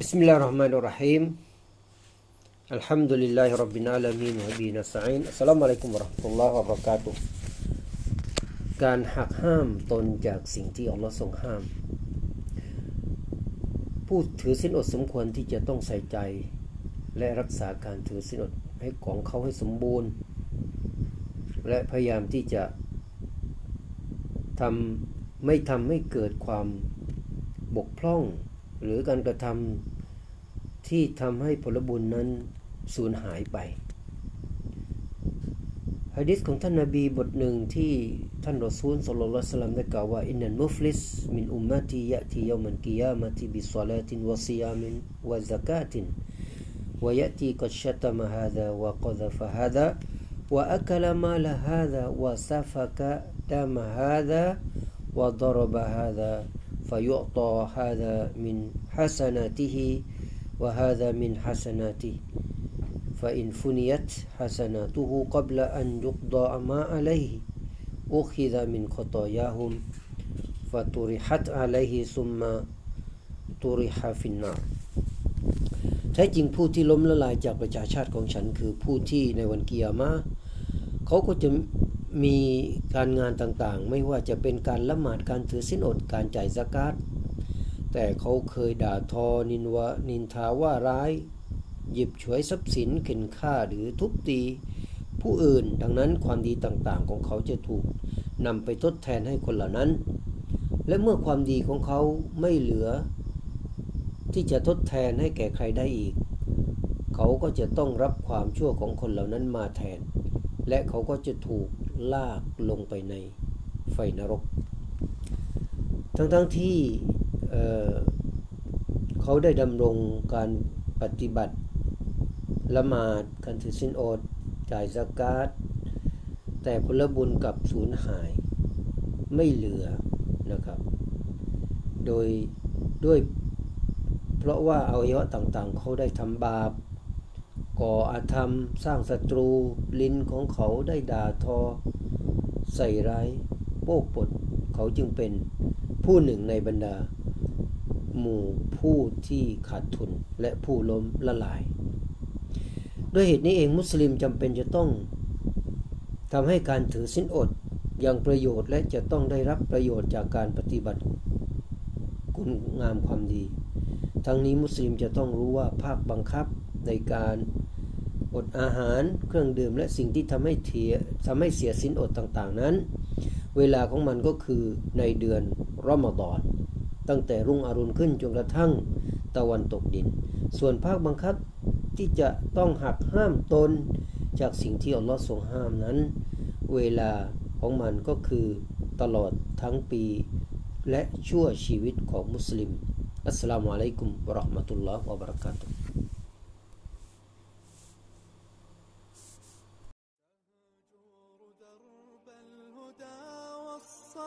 بسم الله الرحمن الرحيم الحمد لله رب العالمين وبه نستعين السلام عليكم ورحمة الله وبركاته การหักห้ามตนจากสิ่งที่อัลลอฮ์ทรงห้าม ผู้ถือสินอดสมควรที่จะต้องใส่ใจ และรักษาการถือสินอดให้ของเขาให้สมบูรณ์ และพยายามที่จะทำไม่ทำให้เกิดความบกพร่อง หรือการกระทำที่ทำให้ผลบุญนั้นสูญหายไปฮะดิษของท่านนาบีบทหนึ่งที่ท่านรอซูลصلى الله عليه وسلمได้กล่าวว่าإن المفلس من أمتي يأتي يوم القيامة بصلاة وصيام وزكاة ويأتي قد شتم هذا وقذف هذاวะอักลมาลฮาดาวะซะฟะกะดามฮาดาวะดรบฮาดา فيعطى هذا من حسناته وهذا من حسناته فإن فنيت حسناته قبل أن يقضى ما عليه أخذ من خطاياهم فطرحت عليه ثم طرح في النار แท้จริงผู้ที่ล้มละลายจากประชาชาติของฉัน คือผู้ที่ในวันกิยามะเขาก็จะ มีการงานต่างๆ ไม่ว่าจะเป็นการละหมาดการถือสินอดการจ่ายสกาดแต่เขาเคยด่าทอนินวะนินทาว่าร้าย หยิบฉวยทรัพย์สินเข็นฆ่าหรือทุบตี ผู้อื่นดังนั้นความดีต่างๆ ของเขาจะถูกนำไปทดแทนให้คนเหล่านั้น และเมื่อความดีของเขาไม่เหลือ ที่จะทดแทนให้แก่ใครได้อีก เขาก็จะต้องรับความชั่วของคนเหล่านั้นมาแทน และเขาก็จะถูก ลากลงไปในไฟนรก ทั้งๆทที่เเขาได้ดำรงการปฏิบัติละหมาดการถือสินอดจ่ายสกาดแต่ผลบุญกับสูญหายไม่เหลือนะครับ โดยด้วยเพราะว่าอวัยวะต่างๆ เขาได้ทำบาป ก่ออาธรรม สร้างศัตรู ลิ้นของเขาได้ด่าทอ ใส่ร้ายโป้ปดเขาจึงเป็นผู้หนึ่งในบรรดา หมู่ผู้ที่ขาดทุนและผู้ล้มละลาย ด้วยเหตุนี้เองมุสลิมจำเป็นจะต้องทำให้การถือสินอดอย่างประโยชน์และจะต้องได้รับประโยชน์จากการปฏิบัติคุณงามความดี ทั้งนี้มุสลิมจะต้องรู้ว่าภาคบังคับในการ อดอาหาร เครื่องดื่มและสิ่งที่ทำให้เทียทำให้เสียสินอดต่างๆนั้น เวลาของมันก็คือในเดือนรอมฎอนตั้งแต่รุ่งอรุณขึ้นจนกระทั่งตะวันตกดิน ส่วนภาคบังคับที่จะต้องหักห้ามตนจากสิ่งที่อัลลอฮ์ทรงห้ามนั้น เวลาของมันก็คือตลอดทั้งปี และชั่วชีวิตของมุสลิมอัสสลามุอะลัยกุมวะราะห์มะตุลลอฮ์วะบราะกาตุ